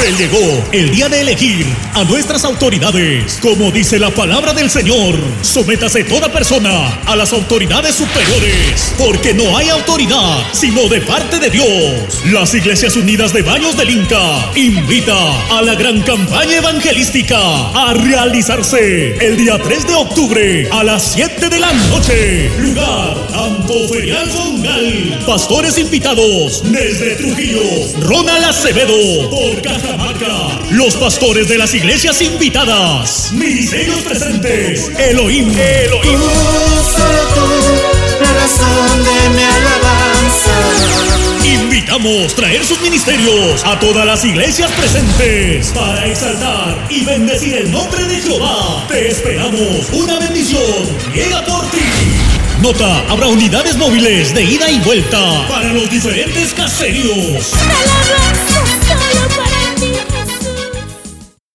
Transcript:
Se llegó el día de elegir a nuestras autoridades. Como dice la palabra del Señor, sométase toda persona a las autoridades superiores, porque no hay autoridad sino de parte de Dios. Las Iglesias Unidas de Baños del Inca invita a la gran campaña evangelística a realizarse el día 3 de octubre a las 7 de la noche. Lugar, Campo Ferial Fongal. Pastores invitados desde Trujillo, Ronald Acevedo por Cajamarca. Los pastores de las iglesias invitadas. Ministerios presentes. Elohim. Elohim. la razón de mi alabanza. Invitamos traer sus ministerios a todas las iglesias presentes para exaltar y bendecir el nombre de Jehová. Te esperamos. Una bendición llega por ti. Nota, habrá unidades móviles de ida y vuelta para los diferentes caseríos.